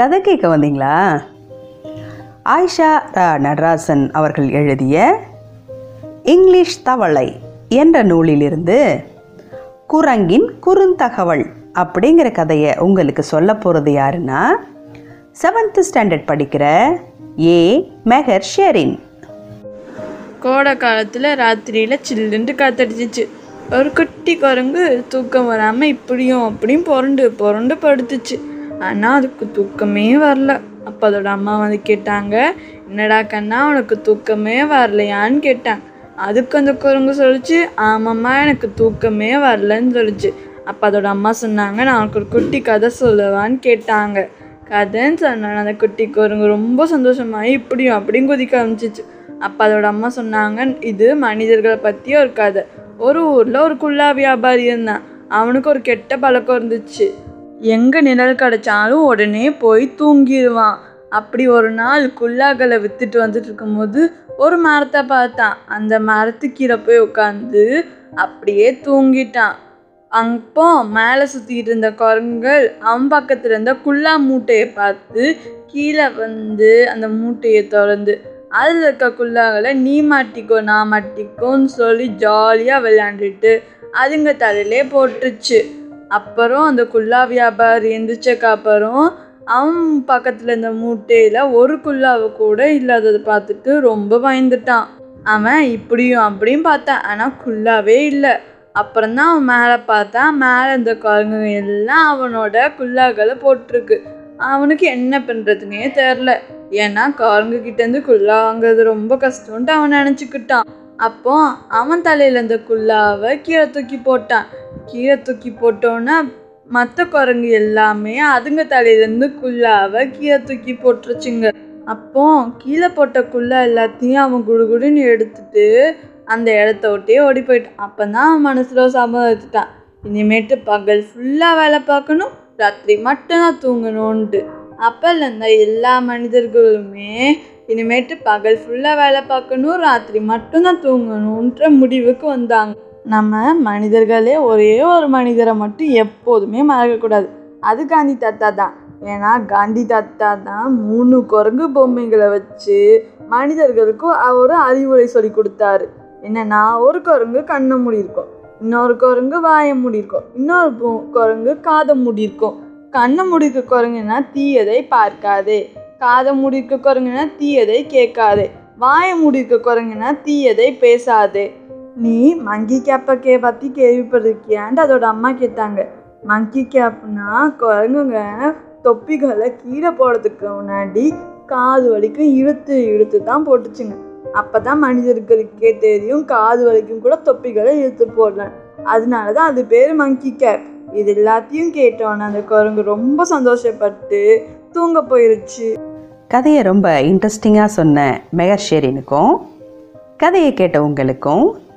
கதை கேட்க வந்தீங்களா? ஆயிஷா ரா நடராசன் அவர்கள் எழுதிய இங்கிலீஷ் தவளை என்ற நூலிலிருந்து குரங்கின் குறுந்தகவல் அப்படிங்கிற கதையை உங்களுக்கு சொல்ல போகிறது யாருன்னா செவன்த் ஸ்டாண்டர்ட் படிக்கிற ஏ. மெஹர் ஷெரின் கோடை காலத்தில் ராத்திரியில் சில்லுண்டு காத்தடிச்சிச்சு. ஒரு குட்டி குரங்கு தூக்கம் வராமல் இப்படியும் அப்படியும் புரண்டு புரண்டு படுத்துச்சு. ஆனால் அதுக்கு தூக்கமே வரல. அப்போ அதோட அம்மா வந்து கேட்டாங்க என்னடா கண்ணா உனக்கு தூக்கமே வரலையான்னு கேட்டாங்க. அதுக்கு அந்த குரங்கு சொல்லிச்சு ஆமாம்மா எனக்கு தூக்கமே வரலன்னு சொல்லிச்சு. அப்போ அதோட அம்மா சொன்னாங்க நான் ஒரு குட்டி கதை சொல்லுவான்னு கேட்டாங்க. கதைன்னு சொன்னேன் அந்த குட்டி குரங்கு ரொம்ப சந்தோஷமாகி இப்படியும் அப்படியும் குதிக்க ஆரம்பிச்சிச்சு. அப்போ அதோட அம்மா சொன்னாங்க இது மனிதர்களை பற்றி ஒரு கதை. ஒரு ஊரில் ஒரு குல்லா வியாபாரி இருந்தான். அவனுக்கு ஒரு கெட்ட பழக்கம் இருந்துச்சு. எங்கே நிழல் கிடைச்சாலும் உடனே போய் தூங்கிடுவான் அப்படி ஒரு நாள் குல்லாக்களை வித்துட்டு வந்துட்டு இருக்கும்போது ஒரு மரத்தை பார்த்தான். அந்த மரத்து கீழே போய் உட்காந்து அப்படியே தூங்கிட்டான். அப்போ மேலே சுற்றிக்கிட்டு இருந்த குரங்குகள் அவன் பக்கத்தில் இருந்த குல்லா மூட்டையை பார்த்து கீழே வந்து அந்த மூட்டையை திறந்து அதில் இருக்க குல்லாக்களை நீ மாட்டிக்கோ நான் மாட்டிக்கோன்னு சொல்லி ஜாலியாக விளையாண்டுட்டு அதுங்க தலையிலே போட்டுருச்சு. அப்புறம் அந்த குல்லா வியாபாரி எந்திரிச்சக்கு அப்புறம் அவன் பக்கத்தில் இருந்த மூட்டையில் ஒரு குல்லாவை கூட இல்லாததை பார்த்துட்டு ரொம்ப பயந்துட்டான். அவன் இப்படியும் அப்படியும் பார்த்தான். ஆனால் குல்லாவே இல்லை. அப்புறம்தான் அவன் மேலே பார்த்தா மேலே இந்த குரங்குங்க எல்லாம் அவனோட குல்லாக்களை போட்டிருக்கு. அவனுக்கு என்ன பண்ணுறதுனே தெரில ஏன்னா குரங்கு கிட்டேருந்து குல்லா வாங்குறது ரொம்ப கஷ்டம்ன்ட்டு அவன் நினச்சிக்கிட்டான். அப்போ அவன் தலையில் இந்த குல்லாவை கீழே தூக்கி போட்டான். கீழே தூக்கி போட்டோன்னா மற்ற குரங்கு எல்லாமே அதுங்க தலையிலேருந்து குள்ளாவை கீழே தூக்கி போட்டுருச்சுங்க. அப்போ கீழே போட்ட குள்ளா எல்லாத்தையும் அவன் குடுகுடுன்னு எடுத்துட்டு அந்த இடத்த விட்டே ஓடி போயிட்டான். அப்போ தான் அவன் மனசில் சம்மதம் எடுத்துட்டான் இனிமேட்டு பகல் ஃபுல்லாக வேலை பார்க்கணும் ராத்திரி மட்டும்தான் தூங்கணும்ன்ட்டு. அப்போலேருந்து எல்லா மனிதர்களுமே இனிமேட்டு பகல் ஃபுல்லாக வேலை பார்க்கணும் ராத்திரி மட்டும்தான் தூங்கணுன்ற முடிவுக்கு வந்தாங்க. நம்ம மனிதர்களே ஒரே ஒரு மனிதரை மட்டும் எப்போதுமே மறக்கக்கூடாது. அது காந்தி தாத்தா தான். ஏன்னா காந்தி தாத்தா தான் மூணு குரங்கு பொம்மைங்களை வச்சு மனிதர்களுக்கும் அவர் அறிவுரை சொல்லி கொடுத்தாரு. என்னன்னா ஒரு குரங்கு கண்ணை மூடியிருக்கும் இன்னொரு குரங்கு வாயை மூடியிருக்கும் இன்னொரு குரங்கு காதை மூடியிருக்கும். கண்ணை முடிக்க குரங்குனா தீயதை பார்க்காதே. காதை முடிக்க குரங்குனா தீயதை கேட்காதே. வாயை முடிக்க குரங்குனா தீயதை பேசாதே. நீ மங்கி கேப்பை கே பற்றி கேள்விப்பட்டிருக்கியான்ட்டு அதோட அம்மா கேட்டாங்க. மங்கி கேப்னா குரங்குங்க. தொப்பிகளை கீழே போடுறதுக்கு முன்னாடி காது வலிக்கும் இழுத்து இழுத்து தான் போட்டுச்சுங்க. அப்போ தான் மனிதர்களுக்கே தெரியும் காது வலிக்கும் கூட தொப்பிகளை இழுத்து போடலாம். அதனால தான் அது பேர் மங்கி கேப் இது எல்லாத்தையும் கேட்டோன்னே அந்த குரங்கு ரொம்ப சந்தோஷப்பட்டு தூங்க போயிருச்சு. கதையை ரொம்ப இன்ட்ரெஸ்டிங்காக சொன்ன மெஹர் ஷெரினுக்கும் கதையை கேட்ட உங்களுக்கும்